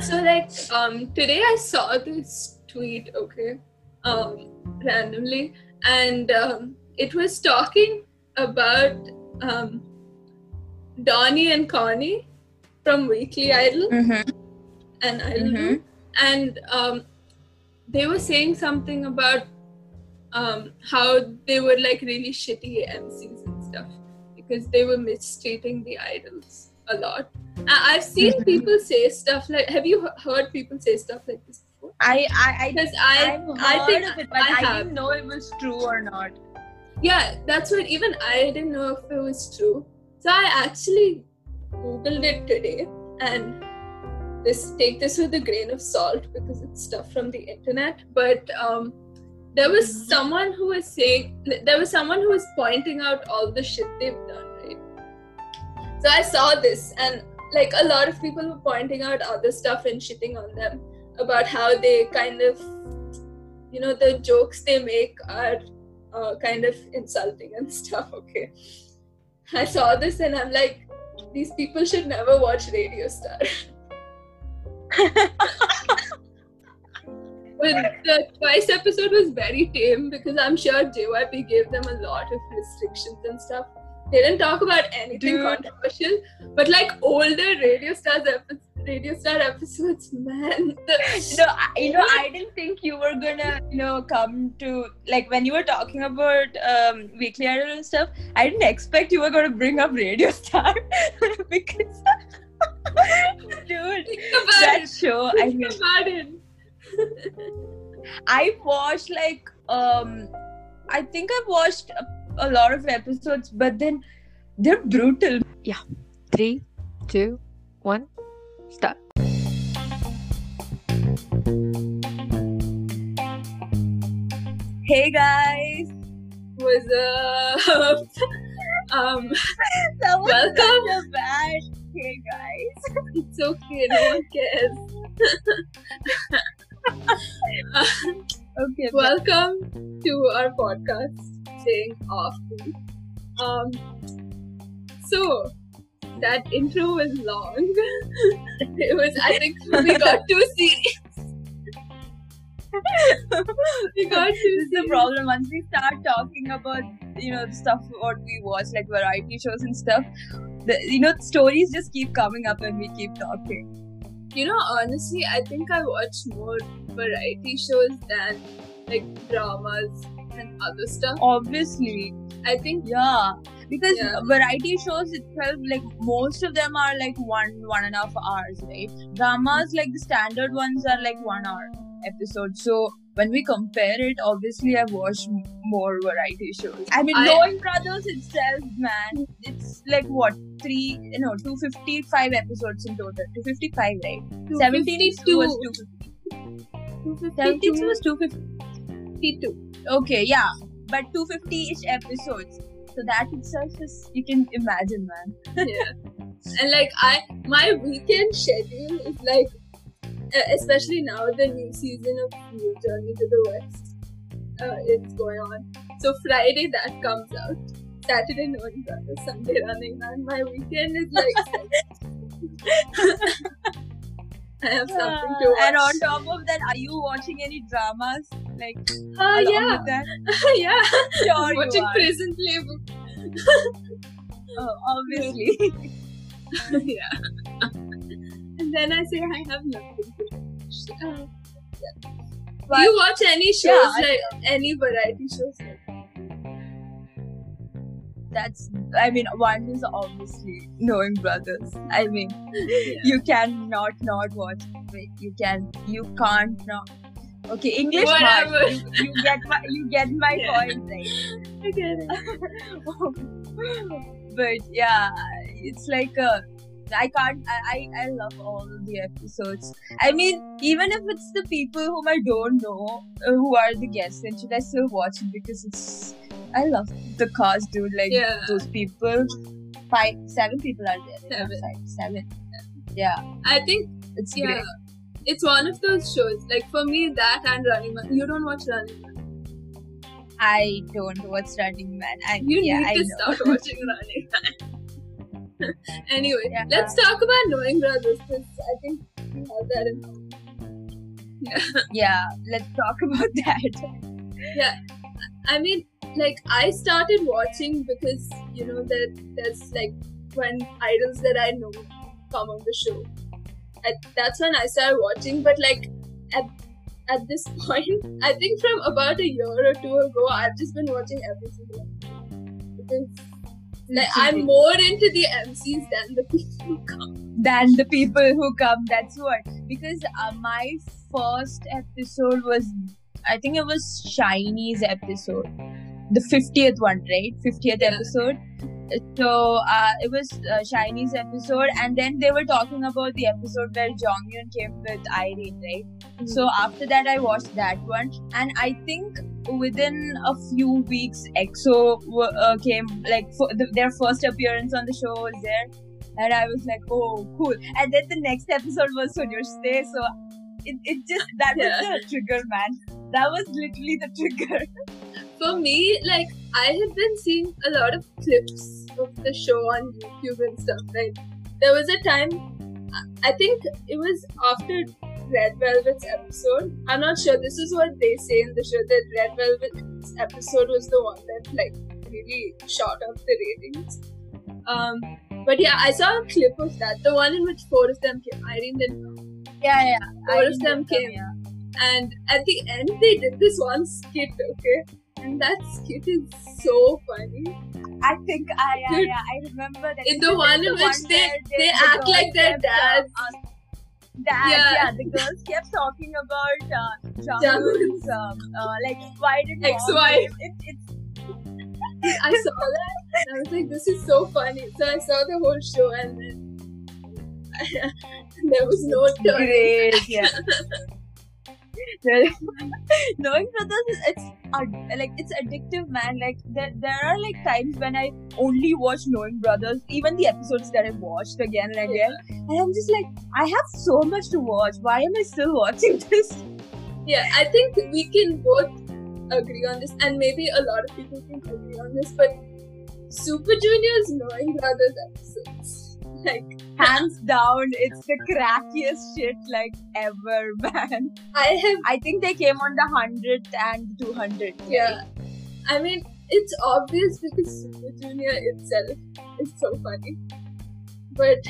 so like um today I saw this tweet, okay, um randomly, and um, it was talking about um Donnie and Connie from Weekly Idol Mm-hmm. and Idol, Mhm. and um, they were saying something about um how they were like really shitty MCs and stuff because they were mistreating the idols a lot. I- I've seen Mhm. people say stuff like, have you he- heard people say stuff like this before? I I I Because I, I think of it, but I I didn't know it was true or not. yeah, that's what even I didn't know if it was true. So I actually googled it today, and this take this with a grain of salt because it's stuff from the internet. But um, there was Mhm. someone who was saying there was someone who was pointing out all the shit they've done? So I saw this, and like a lot of people were pointing out other stuff and shitting on them about how they kind of, you know, the jokes they make are uh, kind of insulting and stuff. Okay, I saw this and I'm like, these people should never watch Radio Star. But the twice episode was very tame because I'm sure JYP gave them a lot of restrictions and stuff. They didn't talk about anything Dude. controversial, but like older Radio Stars episodes, Radio Star episodes, man. The, you know, I, you know, I didn't think you were gonna, you know, come to like when you were talking about um, Weekly Idol and stuff. I didn't expect you were gonna bring up Radio Star because, dude, that it. show. I Think mean, about it. I watched like um, I think I've watched a, lot of episodes, but then they're brutal. Yeah. Three, two, one, start. Hey guys, what's up? um, that was Welcome. such a bad. Hey guys. it's okay, no one cares. Okay. Welcome to our podcast, Off. Um, so that intro was long. it was, I think, we got too serious. we got too this is the problem. Once we start talking about you know stuff what we watch, like variety shows and stuff, the you know stories just keep coming up and we keep talking. You know, honestly, I think I watch more variety shows than like dramas and other stuff. Obviously, I think yeah, because Yeah. variety shows itself, like most of them are like one one and a half hours, right? Dramas, like the standard ones, are like one hour episodes. So when we compare it, obviously I've watched more variety shows. I mean, I- Knowing Brothers itself, man, it's like what three, you know, two fifty five episodes in total. Two fifty five, right? Seventeen 252. was two fifty. Seventeen was two fifty. 52. Okay, yeah, but two fifty ish episodes. So that itself is you can imagine, man. yeah. And like I, my weekend schedule is like, especially now the new season of New Journey to the West, uh, it's going on. So Friday that comes out. Saturday Knowing Brothers, Sunday Running Man. My weekend is like. I have something to watch. And on top of that, are you watching any dramas? Like, Oh along yeah, yeah. Sure watching. Prison Playbook. Oh, obviously. yeah. and then I say I have nothing to watch. Uh, yeah. But- you watch any shows Yeah, like any variety shows? Like, That's, I mean, one is obviously Knowing Brothers. I mean, you cannot not watch it. You can, you can't not. Okay, English part. You, you get my, you get my Yeah. point, right? I get it. but yeah, it's like a. I can't. I, I I love all the episodes. I mean, even if it's the people whom I don't know uh, who are the guests, then should I still watch it because it's. I love the cast, dude. Like Yeah. those people. Five, seven people are there. Seven. Seven. Yeah, I think it's yeah, great. It's one of those shows. Like for me, that and Running Man. You don't watch Running Man. I don't watch Running Man. I, You yeah, need I to know. start watching Running Man. anyway, Yeah. let's talk about knowing brothers because I think we have that in common. Yeah, let's talk about that. Yeah, I mean, like I started watching because you know that there's like when idols that I know come on the show. And that's when I started watching. But like at at this point, I think from about a year or two ago, I've just been watching every single because like I'm more into the MCs than the people who come. than the people who come. That's what. Because uh, my first episode was, I think it was SHINee's episode, the fiftieth one, right? Fiftieth Yeah. episode. So uh, it was uh, SHINee's episode, and then they were talking about the episode where Jonghyun came with Irene, right? So after that, I watched that one, and I think within a few weeks, EXO w- uh, came like the, their first appearance on the show was there, and I was like, oh, cool. And then the next episode was Sonyeoshidae, so it, it just that Yeah. was the trigger, man. That was literally the trigger. For me, like I had been seeing a lot of clips of the show on YouTube and stuff. Right, there was a time, I think it was after Red Velvet's episode. I'm not sure. This is what they say in the show that Red Velvet's episode was the one that like really shot up the ratings. Um, but yeah, I saw a clip of that. The one in which four of them came. Irene didn't come. Yeah, yeah. Four I of them came. yeah. And at the end, they did this one skit, okay? And that skit is so funny. I think I yeah, yeah, I remember that. in the one in the which they- where they the act like their uh, dads. uh, Dad, Yeah. yeah. the girls kept talking about uh, Jungkook's- um, uh, like why did Ex-wife. leave? It, it's I saw that and I was like, this is so funny. So I saw the whole show and then there was no turning. great, yeah. Knowing brothers, is- it's like it's addictive, man. Like there, there are like times when I only watch Knowing Brothers, even the episodes that I've watched again and again, and I'm just like, I have so much to watch. Why am I still watching this? Yeah, I think we can both agree on this, and maybe a lot of people can agree on this, but Super Junior's Knowing Brothers episodes, like, Hands down, it's the crackiest shit like ever, man. I have I think they came on the hundredth and two hundredth. Yeah. I mean, it's obvious because Super Junior itself is so funny. But,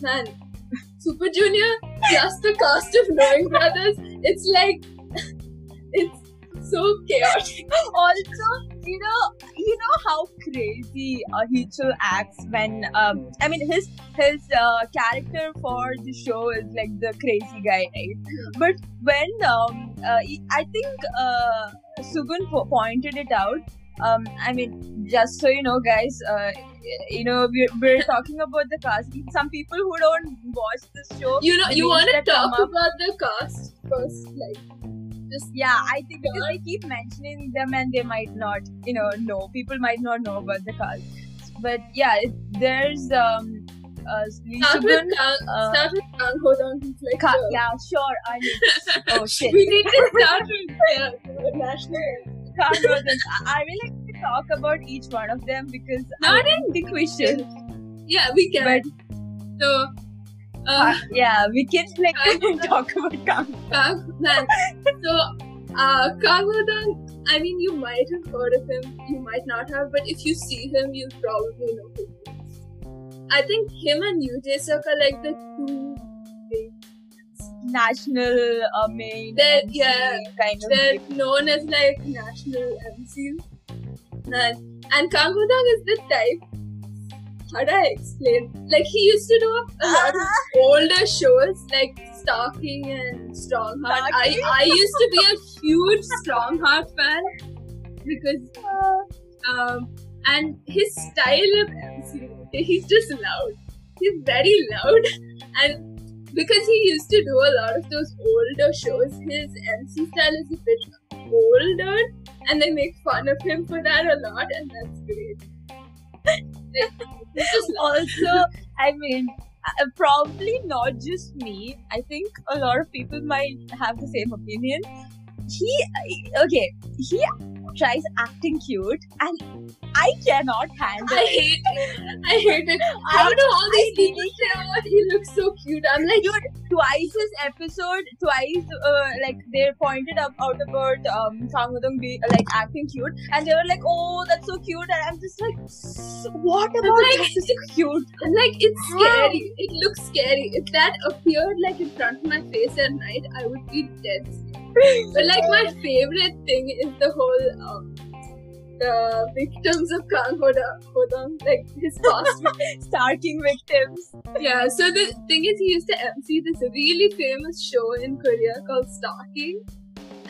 man, Super Junior plus the cast of Knowing Brothers, it's like, it's so chaotic. also you know you know how crazy uh, Heechul acts when um I mean his his uh, character for the show is like the crazy guy right but when um uh, I think uh Sugun po- pointed it out um I mean just so you know guys uh you know we're, we're talking about the cast some people who don't watch this show You know, you want to talk about the cast first, like, just Yeah, I think because they keep mentioning them and they might not, you know, know. People might not know about the cast. But yeah, it, there's um, uh, start with Kang, uh, start with Kang Ho Dong, who's like, Ka- yeah, sure. I mean, oh shit. we need to start with yeah, national. Can't. I, I really like to talk about each one of them because Not I think we should. Yeah, we can. But so, uh, yeah, we can like talk about Kang. So, uh, Kang I mean, you might have heard of him, you might not have, but if you see him, you'll probably know who he is. I think him and Yu Jae-suk are like the two big. National uh, main. They're- MC yeah, kind of. They're known as like national MCs. And, and Kang is the type. How do I explain? Like, he used to do a lot of older shows like Starking and Strongheart. I, I used to be a huge Strongheart fan because um and his style of MC, he's just loud. He's very loud and because he used to do a lot of those older shows, his MC style is a bit older and they make fun of him for that a lot and that's great. also, I mean, uh, probably not just me. I think a lot of people might have the same opinion. He, okay, he tries acting cute, and I cannot handle I hate it. I hate it. How I- do all I these people really say, oh, he looks so cute? I'm like, Dude, twice this episode, twice uh, like they pointed up out about um Kang Ho-dong be like acting cute, and they were like, "Oh, that's so cute," and I'm just like, "What about like- that is cute?" I'm like, it's scary. It looks scary. If that appeared like in front of my face at night, I would be dead. scared. But like my favorite thing is the whole um, the victims of Kang Hoda, Hodong, like his past. Starking victims. yeah. So the thing is, he used to MC this really famous show in Korea called Starking,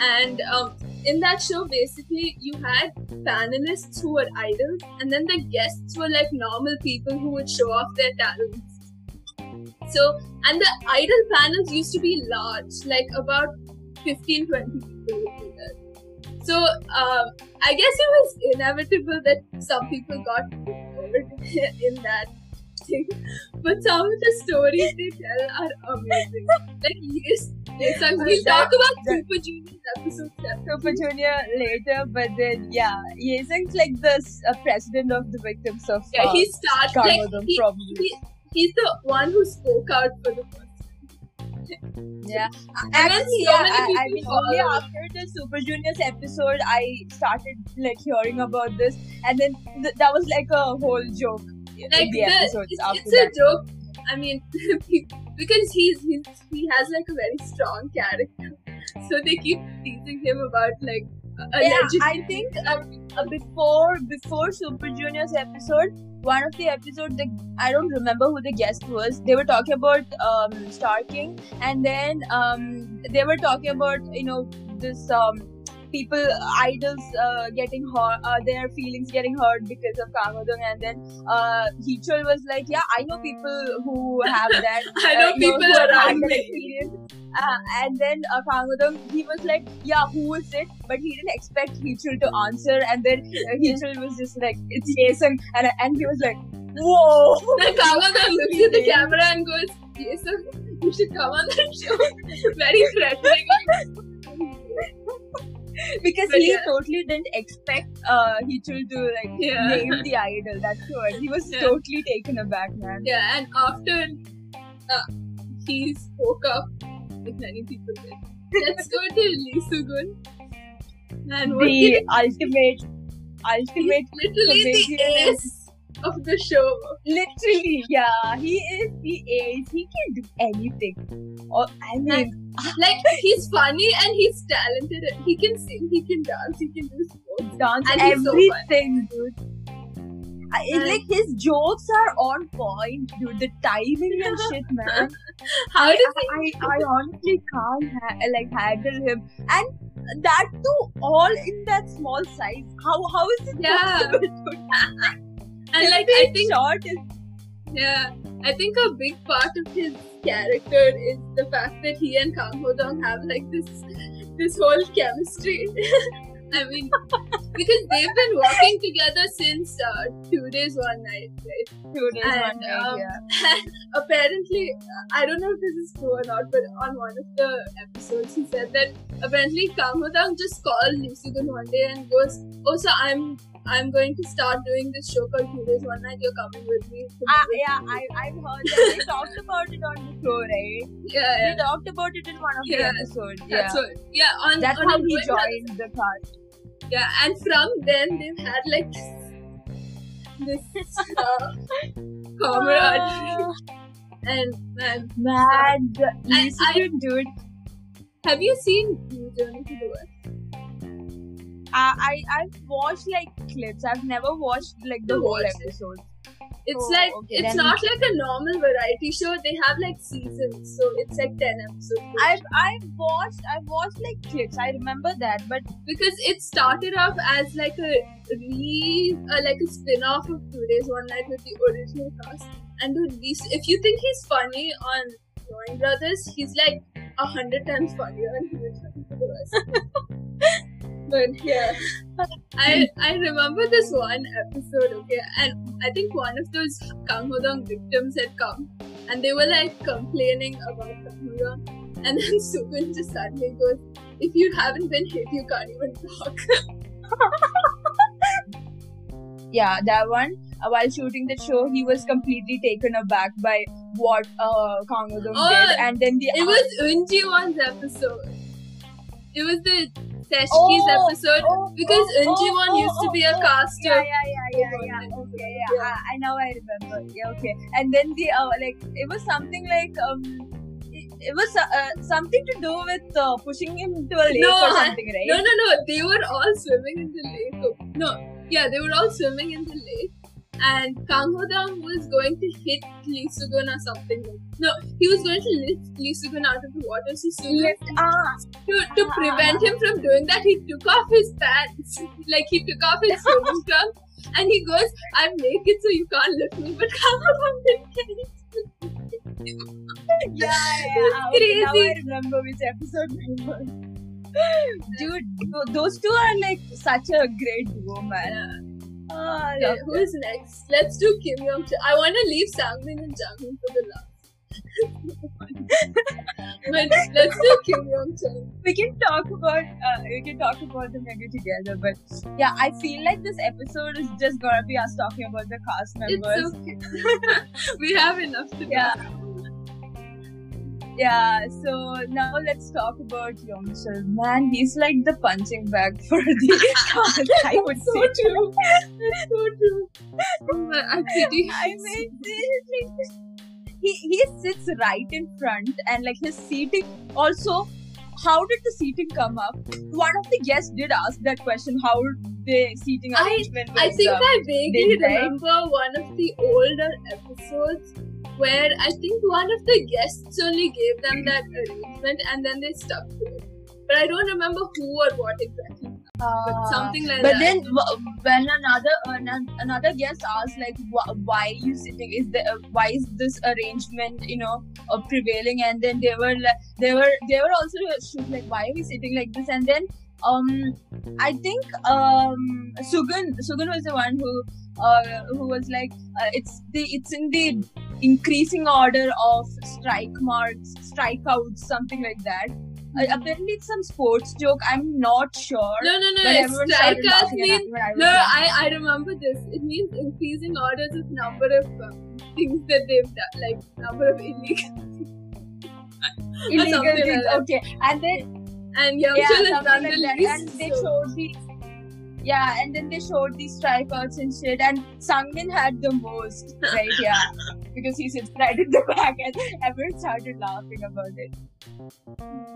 and um, in that show, basically, you had panelists who were idols, and then the guests were like normal people who would show off their talents. So, and the idol panels used to be large, like about 15 20 people would there. So, um, I guess it was inevitable that some people got bored in that thing. But some of the stories they tell are amazing. Like, yes, yes, I we'll talk about that- Super Junior episode Super Junior later, but then yeah, Yesung's like the uh, president of the victims of Yeah, uh, he starts like he, he, he's the one who spoke out for the first Yeah, actually, so yeah, many I, I mean, only after the Super Juniors episode, I started like hearing about this, and then th- that was like a whole joke in like the the, episodes it's, after it's a joke. I mean, because he's, he's he has like a very strong character, so they keep teasing him about like Yeah, allegedly. I think uh, uh, before before Super Juniors episode, one of the episodes, the, I don't remember who the guest was. They were talking about um, Starking, and then um, they were talking about you know this um, people idols uh, getting hurt, uh, their feelings getting hurt because of Kang Ho-dong, and then uh, Heechul was like, yeah, I know people who have that. I know uh, people had around that me. experience. Uh, and then uh, Kang Ho-dong, he was like, yeah, who is it? But he didn't expect Heechul to answer. And then uh, Heechul was just like, it's Yesung. And, and he was like, whoa. Then Kamaga looks at the camera and goes, "Yes, you should come on the show." very threatening. because But he yeah. totally didn't expect uh, Heechul to like Yeah. name the idol. That's what. He was Yeah. totally taken aback, man. Yeah, and after uh, he spoke up, like many people did. Let's go to Lee Sugun. And The he ultimate, ultimate, literally the ace of the show. literally, yeah, he is the ace. He can do anything. Or, I mean, Like he's funny and he's talented. He can sing, he can dance, he can do sports. dance And he's so everything, dude. I, And- like his jokes are on point, dude. The timing and shit, man. How I, does he? I, I honestly can't ha- like handle him, and that too, all in that small size. How how is it Yeah. possible? And like I think short is Yeah, I think a big part of his character is the fact that he and Kang Ho Dong have like this this whole chemistry. I mean, because they've been working together since uh, two days one night, right? two days And, one night, um, yeah. apparently, I don't know if this is true or not, but on one of the episodes, he said that apparently Kang Ho Dong just called Lee Sugun one day and goes, "Oh, so I'm." I'm going to start doing this show called Two Days One Night. You're coming with me. Ah, yeah, I I've heard that they talked about it on the show, right? yeah, yeah. They talked about it in one of the episodes. Yeah, That's yeah, on, that's on how he joined the cast. Yeah, and from then they've had like this, uh, camaraderie. and man, Man, the I- Listen, dude. have you seen New Journey to the West? I, I I've watched like clips. I've never watched like the whole episode. It's Oh, like okay, it's not like a normal variety show. They have like seasons, so it's like ten episodes. I've I've watched I've watched like clips. I remember that, but because it started off as like a re uh, like a spin-off of Two Days One Night with the original cast. And dude, if you think he's funny on Join Brothers, he's like a hundred times funnier on Two Days But yeah, I I remember this one episode, okay, and I think one of those Kang Dong victims had come, and they were like complaining about Kang Ho and then Sugun just suddenly goes, "If you haven't been hit, you can't even talk." yeah, that one. Uh, while shooting the show, he was completely taken aback by what uh, Kang Ho-dong Oh, did, and then the It was Eun Ji-won's episode. It was the Sechs Kies's Oh, episode oh, because oh, Unji oh, used to oh, be a oh, caster. Yeah, yeah, yeah, yeah, yeah. Okay, yeah. Yeah. I, I now I remember. Yeah, okay. And then the uh, like it was something like um. It, it was uh, something to do with uh, pushing him into a lake No, or something, right? No, no, no. They were all swimming in the lake. No, yeah, they were all swimming in the. And Kang Ho-dong was going to hit Lee Sugun or something. No, he was going to lift Lee Sugun out of the water. So Sugun, ah, to, to prevent him from doing that, he took off his pants. Like, he took off his swimming trunks. And he goes, I'm naked, so you can't lift me. But Kang Ho-dong didn't get it. yeah, yeah. Okay, now I remember which episode it was. Dude, those two are like such a great duo, man. Yeah. Oh, I Okay, love who is next? Let's do Kim Young Chul. I want to leave Sangmin and Jangmin for the last. but let's do Kim Young Chul. we can talk about uh, we can talk about them maybe together but yeah i feel like this episode is just gonna be us talking about the cast members It's okay. we have enough to do. yeah yeah so now let's talk about Yongchul. man he's like the punching bag for the i would so say true. That's so true. But I I mean, he he sits right in front, and like his seating also. How did the seating come up? One of the guests did ask that question. How the seating I- arrangement was? I think uh, I vaguely did, right? remember one of the older episodes where I think one of the guests only gave them that arrangement and then they stuck to it. But I don't remember who or what exactly. But uh, something like But that. then, when another an- another guest asked, like, why are you sitting? Is the uh, why is this arrangement, you know, uh, prevailing? And then they were like, they were they were also shook, like, why are we sitting like this? And then, um, I think um, Sugun Sugun was the one who uh, who was like, uh, it's the it's in the increasing order of strike marks, strikeouts, something like that. Uh, apparently, it's some sports joke. I'm not sure. no, no, no. Strikeouts means I No, young. I, I remember this. It means increasing orders of number of um, things that they've done, like number of illegal. illegal like things. Okay, and then And yeah, has done like the least. And they showed these. Yeah, and then they showed these strikeouts and shit. And Sangmin had the most, right? Yeah, because he sits right in the back, and everyone started laughing about it.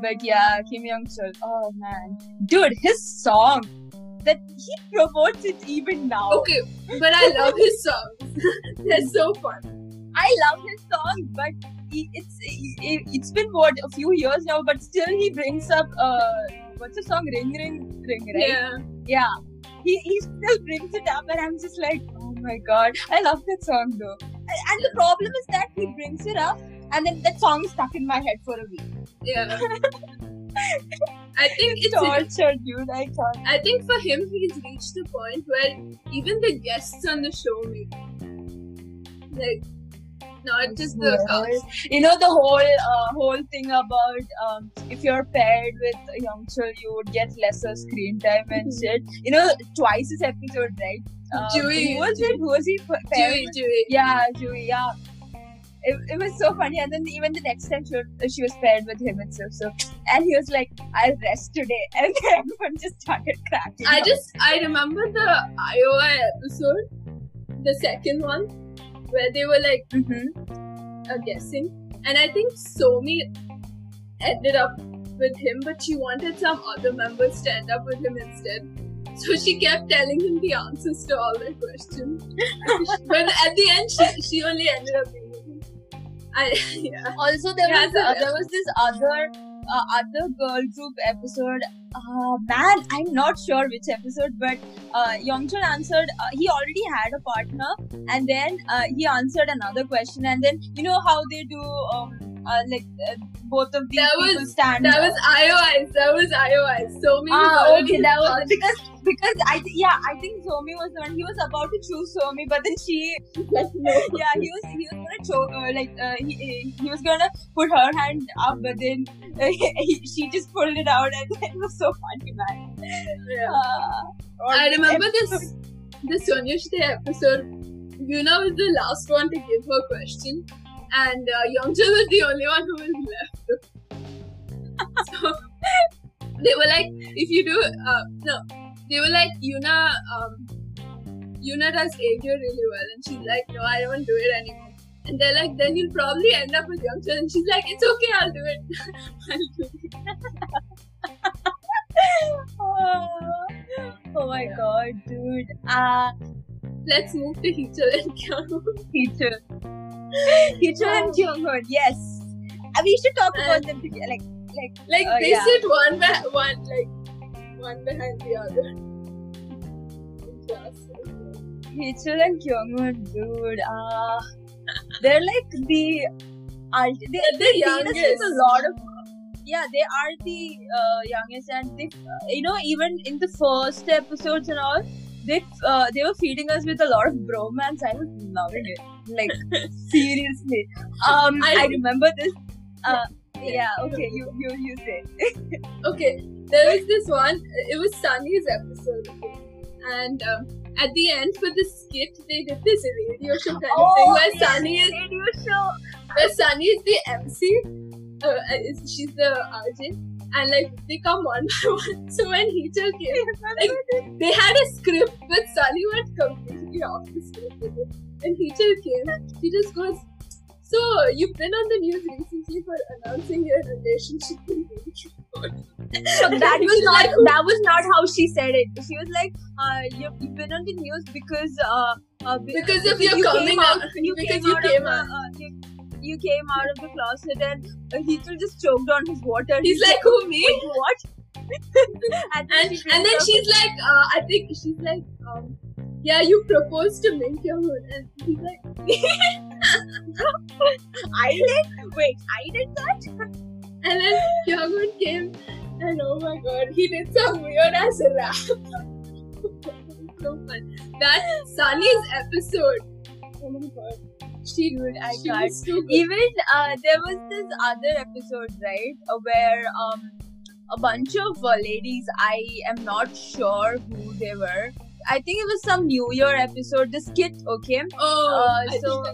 But yeah, Kim Young Chul. Oh man, dude, his song that he promotes it even now. Okay, but I love his songs. They're so fun. I love his song, but he, it's it, it's been what a few years now, but still he brings up uh what's the song Ring Ring Ring right? Yeah. Yeah. He, he still brings it up and I'm just like, oh my god. I love that song though. And the problem is that he brings it up and then that song is stuck in my head for a week. Yeah. I think It's it's. torture, dude. I can't. I think for him, he's reached a point where even the guests on the show make like not just the cast. You know the whole uh, whole thing about um, if you're paired with a Youngchul, you would get lesser screen time and shit. You know, twice this episode, right? Um, Dewey. Who was it? Who was he pa- paired Dewey, with? Dewey. Yeah, Dewey. Yeah. It, it was so funny, and then even the next time she was, she was paired with him and stuff. So, and he was like, "I'll rest today," and then everyone just started cracking. I up. just I remember the IOI episode, the second one, where they were like Mhm. uh, guessing, and I think Somi ended up with him, but she wanted some other members to end up with him instead. So she kept telling him the answers to all their questions. but at the end, she, she only ended up being with him. I yeah. Also, there Yeah, was uh, there was this other uh, other girl group episode. Uh, man, I'm not sure which episode, but uh, Youngchul answered. Uh, he already had a partner, and then uh, he answered another question, and then you know how they do um, uh, like uh, both of these That people was- stand. That up. was IOIs. That was IOIs. Somi was Ah, already okay, that was because because I th- yeah I think Somi was the one he was about to choose Somi, but then she yeah he was he was gonna cho- uh, like uh, he he was gonna put her hand up, but then uh, he, she just pulled it out, and it was so funny, man. Yeah. Uh, I remember episode- this the Sonyeoshidae episode. Yuna was the last one to give her question, and uh, Youngjae was the only one who was left. so they were like, if you do, uh, no, they were like, Yuna, um, Yuna does Aegyo really well, and she's like, no, I don't do it anymore. And they're like, then you'll probably end up with Youngjae, and she's like, it's okay, I'll do it. I'll do it. oh, oh my god, dude. Uh, Let's move to Heechul and Kyung. Heechul. Heechul and Kyunghoon, yes. Uh, we should talk about them together. Like, like, Like Uh, they yeah. sit one by one, like one behind the other. Heechul and Kyunghoon, dude. Uh, they're like the. They, the they feed us with youngest. a lot of. Yeah, they are the uh, youngest, and they, you know, even in the first episodes and all, they uh, they were feeding us with a lot of bromance. I was loving it, like seriously. Um, I, I- remember this. Uh, yeah, okay, you you you say. Okay, there was this one. It was Sunny's episode, and um, at the end for the skit, they did this radio show kind of thing Oh, where yes. Sunny is Radio show. where Sunny is the MC. Uh, is, she's the RJ. And like they come one by one. So when Heechul came, like they had a script, but Sunny went completely off the script. with it. When Heechul came, she just goes, "So you've been on the news recently for announcing your relationship with Vinky." So that was not that was not how she said it. She was like, uh, you've, been on the news because uh, uh be- Because of your you coming came out, you because came you out came out. the, uh, you, you came out of the closet and uh, just choked on his water. He's like, "Who me?" What? and then, and she and then she's like, uh, I think she's like, um, yeah, you proposed to Min Kyung Hoon, and he's like, I did. Wait, I did that. and then Kyung came, and oh my god, he did some weird ass rap. so fun. That Sunny's episode. Oh my god, she Dude, I she can't. was too good. Even uh, there was this other episode, right, uh, where um, a bunch of uh, ladies, I am not sure who they were. I think it was some New Year episode, the skit, okay? Oh, Uh, I so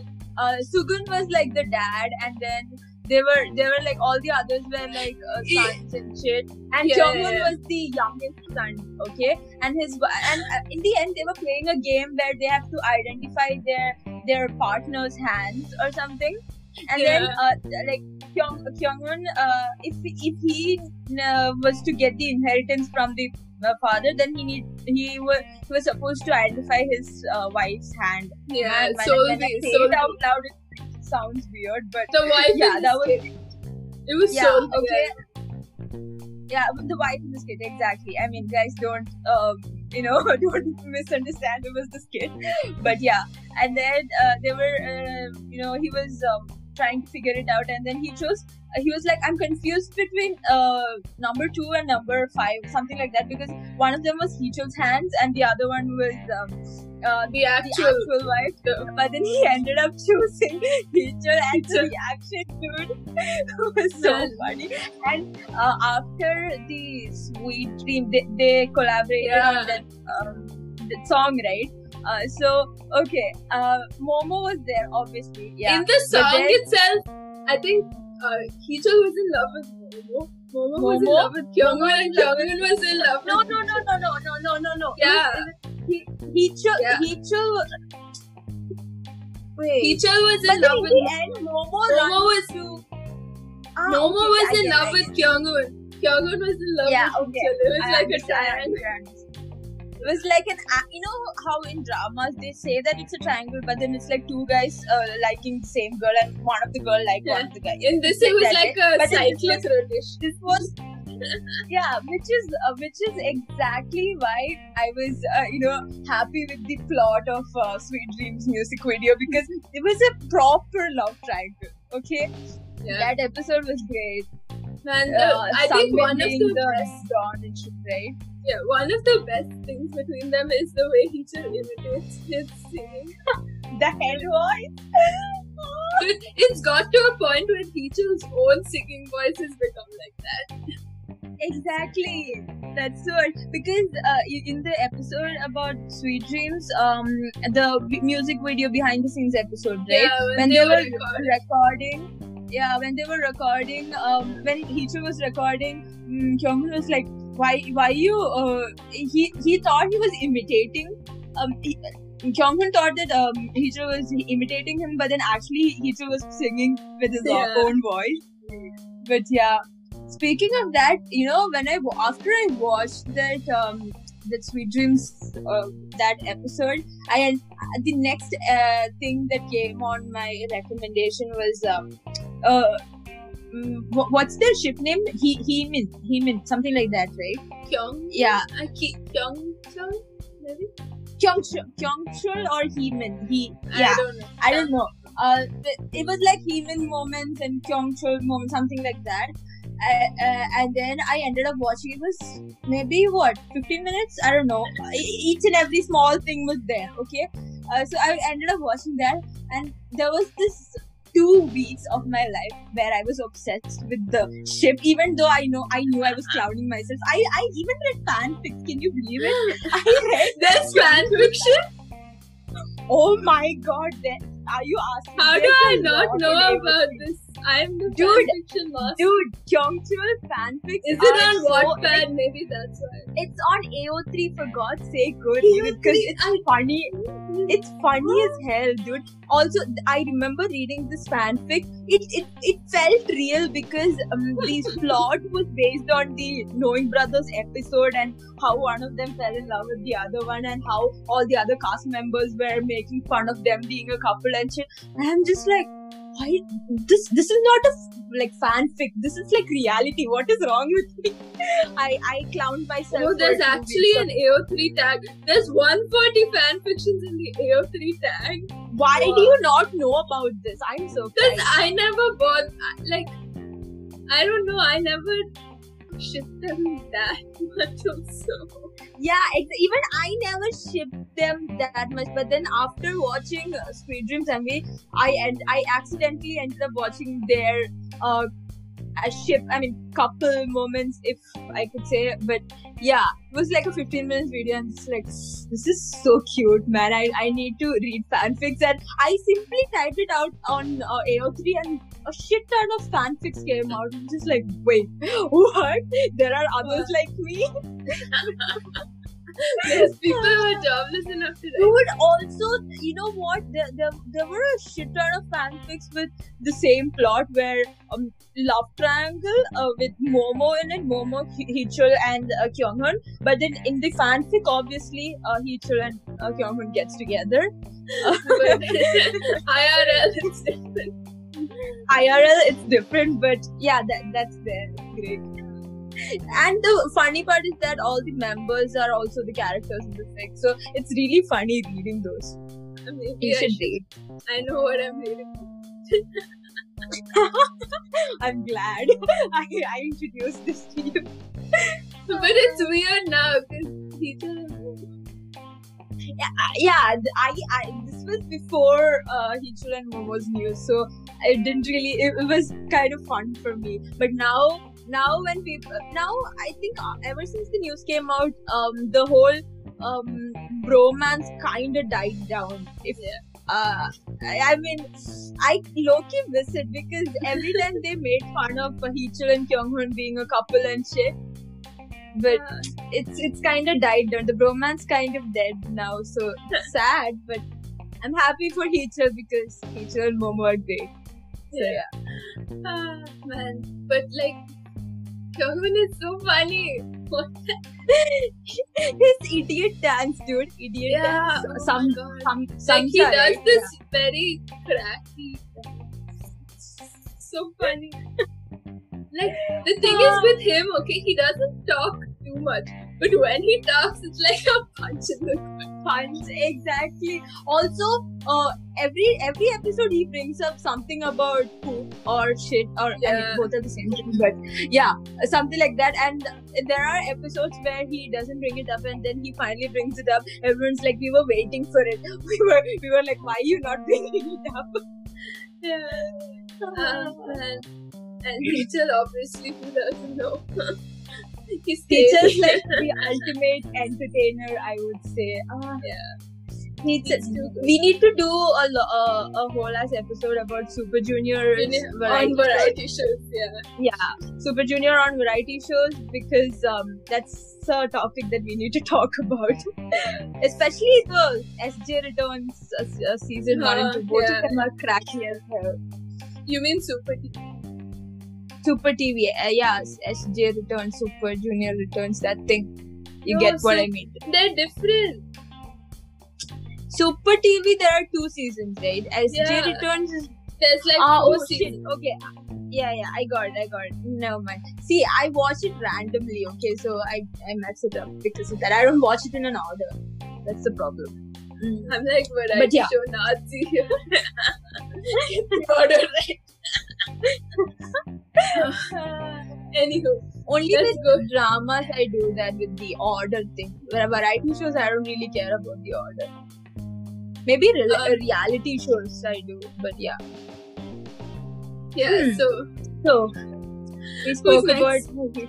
uh, Sugun was like the dad, and then they were they were like all the others were like uh, sons and shit, and Yeah, yeah, yeah. was the youngest son, okay? And his and uh, in the end they were playing a game where they have to identify their their partner's hands or something, and then uh, like Kyung Kyunghoon, uh, if if he uh, was to get the inheritance from the father, then he need he was he was supposed to identify his uh, wife's hand. yeah, Man, when, so when I the so it out loud, it sounds weird, but the wife. yeah, that was skit, It was yeah so okay. Yeah, but the wife in the skit, exactly. I mean, guys, don't um, you know, don't misunderstand. It was the skit, but yeah. And then uh, they were, uh, you know, he was um, trying to figure it out, and then he chose. He was like, I'm confused between uh, number two and number five, something like that, because one of them was Heechul's hands, and the other one was um, uh, The the actual. actual wife. But then he ended up choosing Heechul, and the reaction, dude, was so funny. And uh, after the Sweet Dream, they, they collaborated Yeah. on that, um, that song, right? Uh, so okay, uh, Momo was there, obviously. Yeah. In the song then- itself, I think uh, Heechul was in love with Momo. Momo, was in love with Kyunghoon, and in was in love no, with. no, no, no, no, no, no, no, no. Yeah. He, Heechul, Yeah. Wait. Heechul was in love in with. the end, Momo, Momo was. to. Ah, Momo okay, was I in love it. with Kyunghoon. Kyunghoon was in love Yeah, with okay. Heechul. It was I like a triangle. It was like an, you know how in dramas they say that it's a triangle, but then it's like two guys uh, liking the same girl, and one of the girl like one of the guy. In this, it was like a But this cyclic rotation. This was, yeah, which is uh, which is exactly why I was, uh, you know, happy with the plot of uh, Sweet Dreams music video because it was a proper love triangle. Okay, Yeah. that episode was great. Man, the, Uh, I think one of the, the best, Dawn and shit, right? Yeah, one of the best things between them is the way Heechul imitates his singing. The head voice. It, it's got to a point where Heechul's own singing voice has become like that. Exactly. That's what because uh, in the episode about Sweet Dreams, um, the music video behind the scenes episode, right? Yeah, when, when they, they were recording. recording, yeah, when they were recording, um, when Heechul was recording, um, Kyunghoon was like, "Why, why you?" Uh, he he thought he was imitating. Um, he, thought that um, was imitating him, but then actually Heechul was singing with his Yeah. own voice. But yeah, speaking of that, you know, when I after I watched that um, that Sweet Dreams uh, that episode, I the next uh, thing that came on my recommendation was um, uh, mm, what's their ship name? He Heemin Heemin something like that, right? Kyung. Yeah, I keep Kyung Kyung. Maybe. Kyungchul Kyungchul or Heemin. He I don't know. I don't know. Uh, it was like Heemin moments and Kyungchul moments, something like that. Uh, uh, and then I ended up watching. It was maybe what 15 minutes. I don't know. Each and every small thing was there. Okay, uh, so I ended up watching that, and there was this two weeks of my life where I was obsessed with the ship. Even though I know I knew I was clowning myself. I I even read fanfics. Can you believe it? I read. There's fan fiction. Oh my god! Then are you asking? How do I not know about this? I'm the Dude, fan fiction lost. Dude, Kyungchul fanfics. Is it on so, Wattpad? like, Maybe that's why. it's on AO3 for God's sake, good because it's funny. It's funny as hell, dude. Also, I remember reading this fanfic. It it, it felt real because um, the plot was based on the Knowing Brothers episode and how one of them fell in love with the other one and how all the other cast members were making fun of them being a couple and shit. And I'm just like, why this? This is not a like fanfic. This is like reality. What is wrong with me? I I clowned myself. Oh, there's actually an AO3 tag. There's 140 fanfictions in the AO3 tag. Why do you not know about this? I'm so Because. I never bought, like, I don't know, I never shipped them that much also. Yeah, even I never shipped them that much. But then after watching uh, Sweet Dreams MV, I and I accidentally ended up watching their uh, a ship. I mean, couple moments, if I could say. But yeah, it was like a 15 minutes video, and it's like this is so cute, man. I I need to read fanfics, and I simply typed it out on uh, AO3, and a shit ton of fanfics came out. I'm just like, wait, what? There are others like me. There's people were jobless enough to write. Dude, also, you know what? There, there, there were a shit ton of fanfics with the same plot where um, love triangle uh, with Momo in it, Momo, He- Heechul, and uh, Kyunghoon. But then in the fanfic, obviously, uh, Heechul and uh, Kyunghoon gets together. IRL, it's different. IRL, it's different, but yeah, that that's there. Great. And the funny part is that all the members are also the characters in the fic, so it's really funny reading those. Maybe You I, should should, read. I know what I'm reading. I'm glad I, I introduced this to you. But it's weird now because teacher Yeah, th- I, I this was before uh, Heechul and Momo's news, so it didn't really. It, it was kind of fun for me. But now, now when people now, I think uh, ever since the news came out, um, the whole um bromance kind of died down. If uh, I, I mean, I low-key miss it because every time they made fun of Heechul and Kyunghoon being a couple and shit. But it's it's kind of died down. The bromance kind of dead now, so sad. But I'm happy for Heechul because Heechul and Momo are great. So Yeah. yeah, ah, man. But like, Kyunghoon is so funny. His idiot dance, dude. Idiot Yeah, dance. oh some some some. Like he does this very cracky. So funny. Like the thing is ah. with him, okay, he doesn't talk too much, but when he talks, it's like a punch in the punch exactly. Also, uh, every every episode he brings up something about poop or shit or I mean both are the same thing, but yeah, something like that. And there are episodes where he doesn't bring it up, and then he finally brings it up. Everyone's like, "We were waiting for it. We were we were like, why are you not bringing it up?" Yeah. Ah, man. And Heechul obviously who doesn't know. He's Teacher's crazy. like the ultimate entertainer, I would say. Ah, yeah. Too we need to do a, a, a whole ass episode about Super Junior on variety shows. Yeah. Yeah, Super Junior on variety shows because um, that's a topic that we need to talk about. Especially the SJ Returns uh, uh, season one and two. Both Yeah. of them are cracky as hell. You mean Super? Super TV, uh, yeah, SJ Returns, Super Junior Returns, that thing. You No, get what so- I mean. They're different. Super TV, there are two seasons, right? SJ Yeah. Returns is There's like Ah, four oh shit. seasons. Okay. Yeah, yeah, I got it, I got it. Never mind. See, I watch it randomly, okay, so I, I mess it up because of that. I don't watch it in an order. That's the problem. Mm. I'm like variety But yeah. show Nazi here. Get the order right. Anywho, Only Let's with dramas I do that with the order thing. Where variety shows I don't really care about the order. Maybe re- Um, reality shows I do, but yeah. yeah. Hmm. So So we spoke about movies.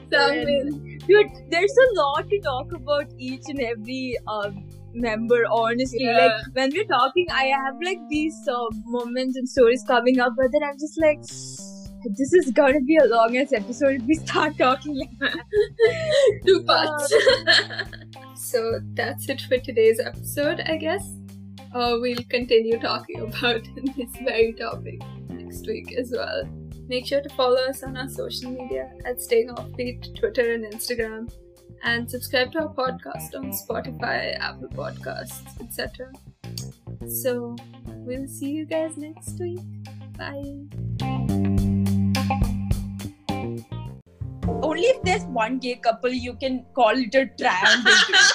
Dude, there's a lot to talk about each and every um, member. Honestly, Yeah. like when we're talking, I have like these uh, moments and stories coming up, but then I'm just like, this is gonna be a long ass episode if we start talking like that. two parts. so that's it for today's episode, I guess. Uh, we'll continue talking about this very topic next week as well. Make sure to follow us on our social media at Staying Offbeat, Twitter and Instagram, and subscribe to our podcast on Spotify, Apple Podcasts, etc. So we'll see you guys next week. Bye. Only if there's one gay couple, you can call it a triangle.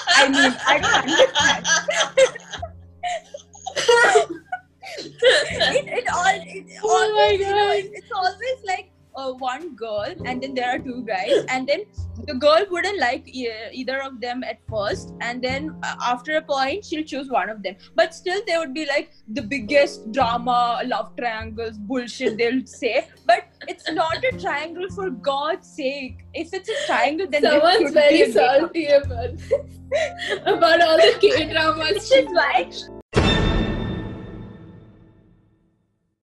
I mean, I don't understand. it, it all it Oh always, my you know, it- it's always like uh, one girl and then there are two guys and then the girl wouldn't like e- either of them at first and then uh, after a point she'll choose one of them but still they would be like the biggest drama love triangles bullshit they'll say but it's not a triangle for god's sake if it's a triangle then Someone's should be a very salty about about all the K dramas. Is why